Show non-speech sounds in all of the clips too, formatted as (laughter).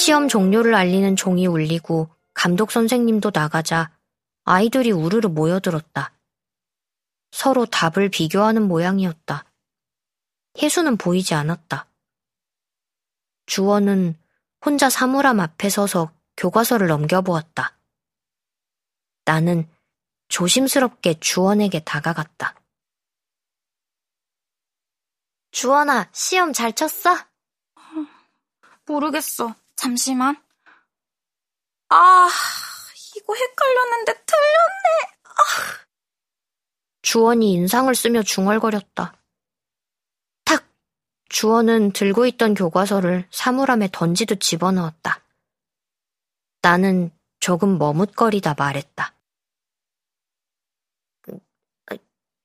시험 종료를 알리는 종이 울리고 감독 선생님도 나가자 아이들이 우르르 모여들었다. 서로 답을 비교하는 모양이었다. 혜수는 보이지 않았다. 주원은 혼자 사물함 앞에 서서 교과서를 넘겨보았다. 나는 조심스럽게 주원에게 다가갔다. 주원아, 시험 잘 쳤어? 모르겠어. 잠시만. 아, 이거 헷갈렸는데 틀렸네. 아. 주원이 인상을 쓰며 중얼거렸다. 탁! 주원은 들고 있던 교과서를 사물함에 던지듯 집어넣었다. 나는 조금 머뭇거리다 말했다.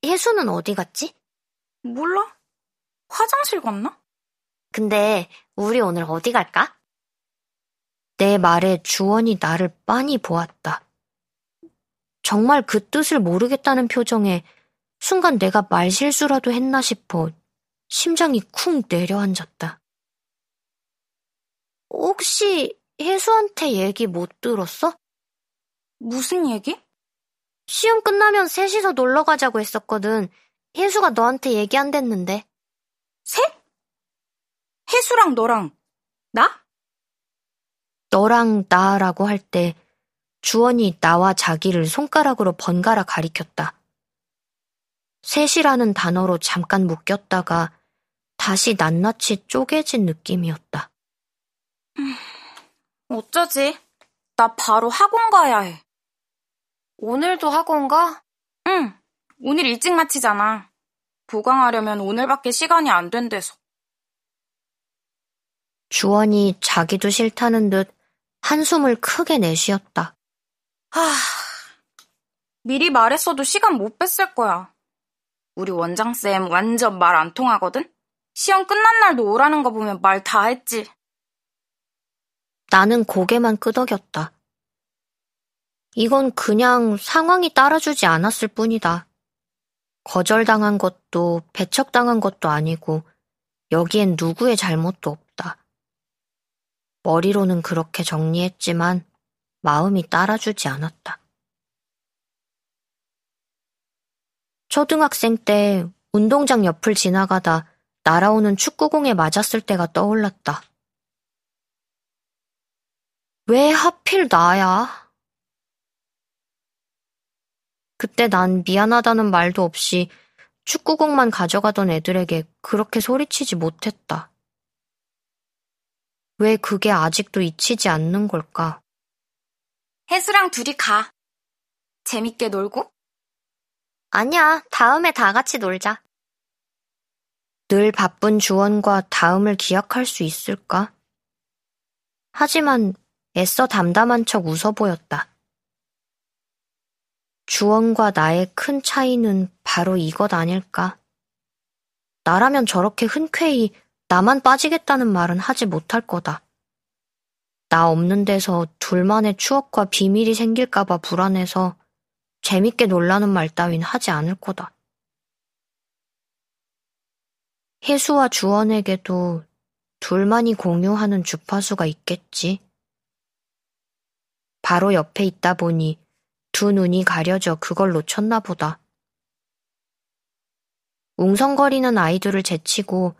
혜수는 어디 갔지? 몰라. 화장실 갔나? 근데 우리 오늘 어디 갈까? 내 말에 주원이 나를 빤히 보았다. 정말 그 뜻을 모르겠다는 표정에 순간 내가 말실수라도 했나 싶어 심장이 쿵 내려앉았다. 혹시 혜수한테 얘기 못 들었어? 무슨 얘기? 시험 끝나면 셋이서 놀러 가자고 했었거든. 혜수가 너한테 얘기 안 됐는데. 셋? 혜수랑 너랑 나? 너랑 나라고 할 때 주원이 나와 자기를 손가락으로 번갈아 가리켰다. 셋이라는 단어로 잠깐 묶였다가 다시 낱낱이 쪼개진 느낌이었다. 음, 어쩌지? 나 바로 학원 가야 해. 오늘도 학원 가? 응. 오늘 일찍 마치잖아. 보강하려면 오늘밖에 시간이 안 된대서. 주원이 자기도 싫다는 듯 한숨을 크게 내쉬었다. 하, 미리 말했어도 시간 못 뺐을 거야. 우리 원장쌤 완전 말 안 통하거든? 시험 끝난 날도 오라는 거 보면 말 다 했지. 나는 고개만 끄덕였다. 이건 그냥 상황이 따라주지 않았을 뿐이다. 거절당한 것도 배척당한 것도 아니고 여기엔 누구의 잘못도 없다. 머리로는 그렇게 정리했지만 마음이 따라주지 않았다. 초등학생 때 운동장 옆을 지나가다 날아오는 축구공에 맞았을 때가 떠올랐다. 왜 하필 나야? 그때 난 미안하다는 말도 없이 축구공만 가져가던 애들에게 그렇게 소리치지 못했다. 왜 그게 아직도 잊히지 않는 걸까? 혜수랑 둘이 가. 재밌게 놀고? 아니야, 다음에 다 같이 놀자. 늘 바쁜 주원과 다음을 기약할 수 있을까? 하지만 애써 담담한 척 웃어 보였다. 주원과 나의 큰 차이는 바로 이것 아닐까? 나라면 저렇게 흔쾌히 나만 빠지겠다는 말은 하지 못할 거다. 나 없는 데서 둘만의 추억과 비밀이 생길까봐 불안해서 재밌게 놀라는 말 따윈 하지 않을 거다. 혜수와 주원에게도 둘만이 공유하는 주파수가 있겠지. 바로 옆에 있다 보니 두 눈이 가려져 그걸 놓쳤나 보다. 웅성거리는 아이들을 제치고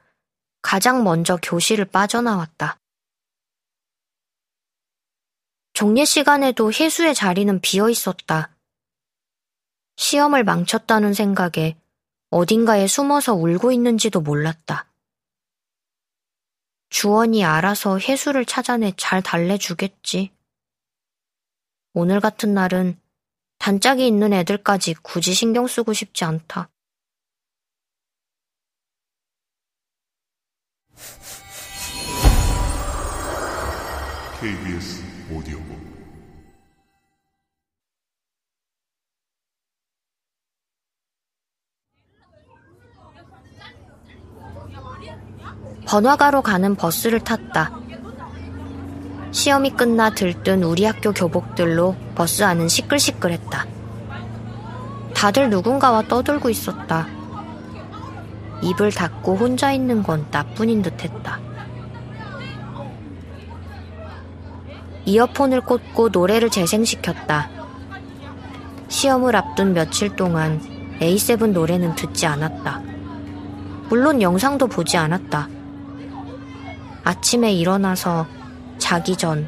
가장 먼저 교실을 빠져나왔다. 종례 시간에도 혜수의 자리는 비어 있었다. 시험을 망쳤다는 생각에 어딘가에 숨어서 울고 있는지도 몰랐다. 주원이 알아서 혜수를 찾아내 잘 달래주겠지. 오늘 같은 날은 단짝이 있는 애들까지 굳이 신경 쓰고 싶지 않다. KBS 오디오북 번화가로 가는 버스를 탔다. 시험이 끝나 들뜬 우리 학교 교복들로 버스 안은 시끌시끌했다. 다들 누군가와 떠들고 있었다. 입을 닫고 혼자 있는 건 나뿐인 듯 했다. 이어폰을 꽂고 노래를 재생시켰다. 시험을 앞둔 며칠 동안 A7 노래는 듣지 않았다. 물론 영상도 보지 않았다. 아침에 일어나서 자기 전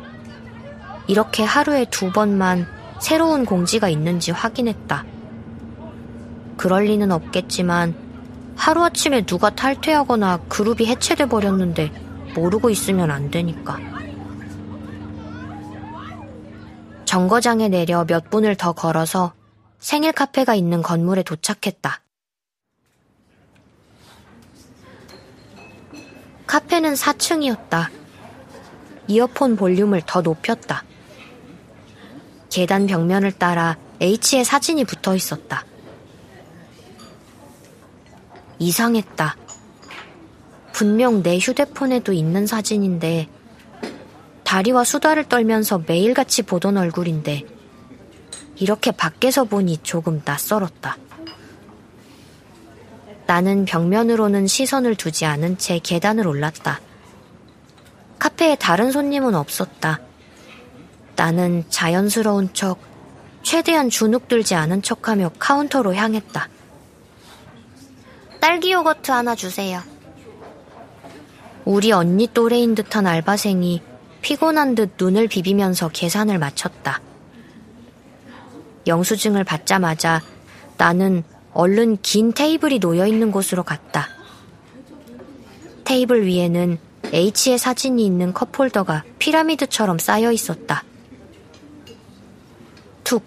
이렇게 하루에 두 번만 새로운 공지가 있는지 확인했다. 그럴 리는 없겠지만 하루아침에 누가 탈퇴하거나 그룹이 해체돼 버렸는데 모르고 있으면 안 되니까. 정거장에 내려 몇 분을 더 걸어서 생일 카페가 있는 건물에 도착했다. 카페는 4층이었다. 이어폰 볼륨을 더 높였다. 계단 벽면을 따라 H의 사진이 붙어 있었다. 이상했다. 분명 내 휴대폰에도 있는 사진인데 다리와 수다를 떨면서 매일같이 보던 얼굴인데 이렇게 밖에서 보니 조금 낯설었다. 나는 벽면으로는 시선을 두지 않은 채 계단을 올랐다. 카페에 다른 손님은 없었다. 나는 자연스러운 척, 최대한 주눅 들지 않은 척하며 카운터로 향했다. 딸기 요거트 하나 주세요. 우리 언니 또래인 듯한 알바생이 피곤한 듯 눈을 비비면서 계산을 마쳤다. 영수증을 받자마자 나는 얼른 긴 테이블이 놓여 있는 곳으로 갔다. 테이블 위에는 H의 사진이 있는 컵홀더가 피라미드처럼 쌓여 있었다. 툭.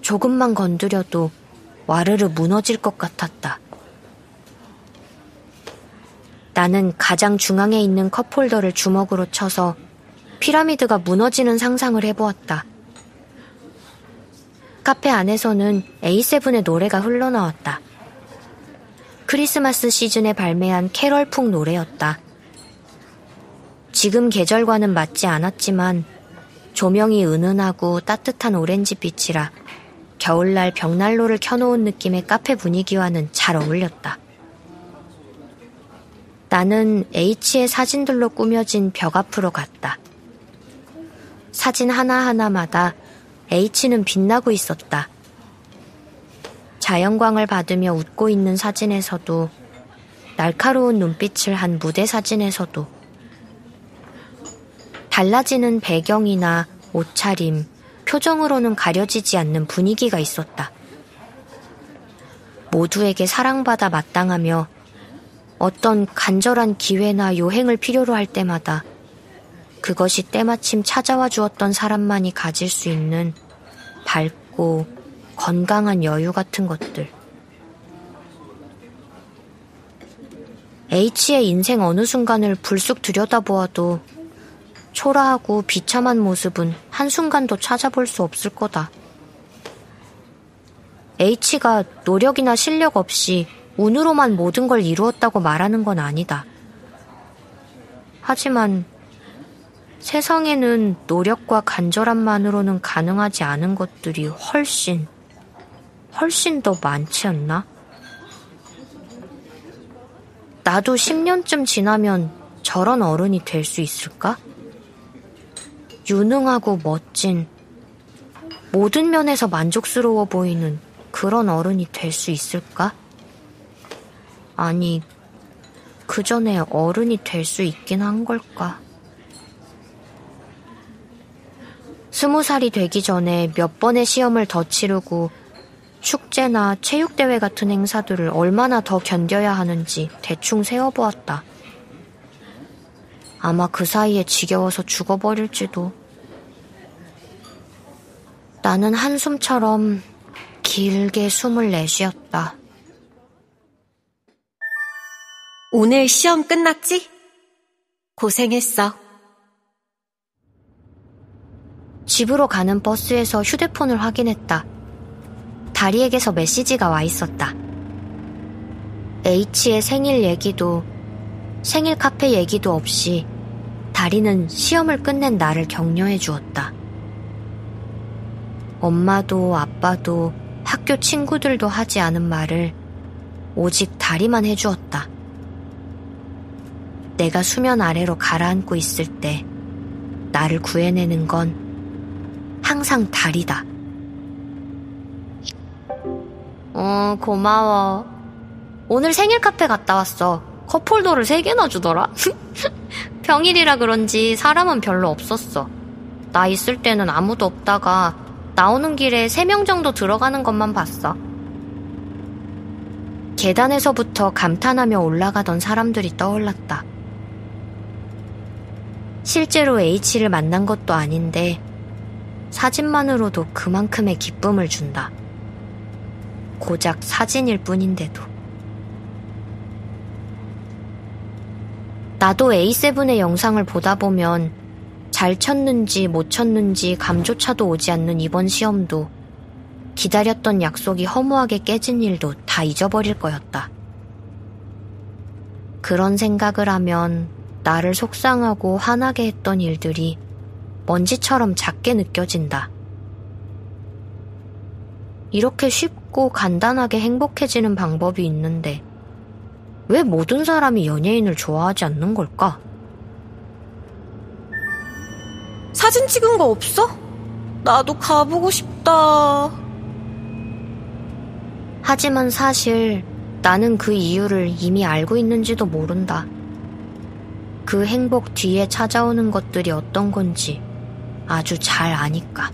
조금만 건드려도 와르르 무너질 것 같았다. 나는 가장 중앙에 있는 컵홀더를 주먹으로 쳐서 피라미드가 무너지는 상상을 해보았다. 카페 안에서는 A7의 노래가 흘러나왔다. 크리스마스 시즌에 발매한 캐럴풍 노래였다. 지금 계절과는 맞지 않았지만 조명이 은은하고 따뜻한 오렌지빛이라 겨울날 벽난로를 켜놓은 느낌의 카페 분위기와는 잘 어울렸다. 나는 H의 사진들로 꾸며진 벽 앞으로 갔다. 사진 하나하나마다 H는 빛나고 있었다. 자연광을 받으며 웃고 있는 사진에서도 날카로운 눈빛을 한 무대 사진에서도 달라지는 배경이나 옷차림, 표정으로는 가려지지 않는 분위기가 있었다. 모두에게 사랑받아 마땅하며 어떤 간절한 기회나 요행을 필요로 할 때마다 그것이 때마침 찾아와 주었던 사람만이 가질 수 있는 밝고 건강한 여유 같은 것들. H의 인생 어느 순간을 불쑥 들여다보아도 초라하고 비참한 모습은 한순간도 찾아볼 수 없을 거다. H가 노력이나 실력 없이 운으로만 모든 걸 이루었다고 말하는 건 아니다. 하지만 세상에는 노력과 간절함만으로는 가능하지 않은 것들이 훨씬, 훨씬 더 많지 않나? 나도 10년쯤 지나면 저런 어른이 될 수 있을까? 유능하고 멋진, 모든 면에서 만족스러워 보이는 그런 어른이 될 수 있을까? 아니, 그 전에 어른이 될 수 있긴 한 걸까? 스무 살이 되기 전에 몇 번의 시험을 더 치르고 축제나 체육대회 같은 행사들을 얼마나 더 견뎌야 하는지 대충 세어보았다. 아마 그 사이에 지겨워서 죽어버릴지도. 나는 한숨처럼 길게 숨을 내쉬었다. 오늘 시험 끝났지? 고생했어. 집으로 가는 버스에서 휴대폰을 확인했다. 다리에게서 메시지가 와 있었다. H의 생일 얘기도 생일 카페 얘기도 없이 다리는 시험을 끝낸 나를 격려해 주었다. 엄마도 아빠도 학교 친구들도 하지 않은 말을 오직 다리만 해주었다. 내가 수면 아래로 가라앉고 있을 때 나를 구해내는 건 항상 달이다. 어, 고마워. 오늘 생일 카페 갔다 왔어. 컵홀더를 세 개나 주더라? (laughs) 평일이라 그런지 사람은 별로 없었어. 나 있을 때는 아무도 없다가 나오는 길에 세명 정도 들어가는 것만 봤어. 계단에서부터 감탄하며 올라가던 사람들이 떠올랐다. 실제로 H를 만난 것도 아닌데 사진만으로도 그만큼의 기쁨을 준다. 고작 사진일 뿐인데도. 나도 A7의 영상을 보다 보면 잘 쳤는지 못 쳤는지 감조차도 오지 않는 이번 시험도 기다렸던 약속이 허무하게 깨진 일도 다 잊어버릴 거였다. 그런 생각을 하면 나를 속상하고 화나게 했던 일들이 먼지처럼 작게 느껴진다. 이렇게 쉽고 간단하게 행복해지는 방법이 있는데 왜 모든 사람이 연예인을 좋아하지 않는 걸까? 사진 찍은 거 없어? 나도 가보고 싶다. 하지만 사실 나는 그 이유를 이미 알고 있는지도 모른다. 그 행복 뒤에 찾아오는 것들이 어떤 건지 아주 잘 아니까.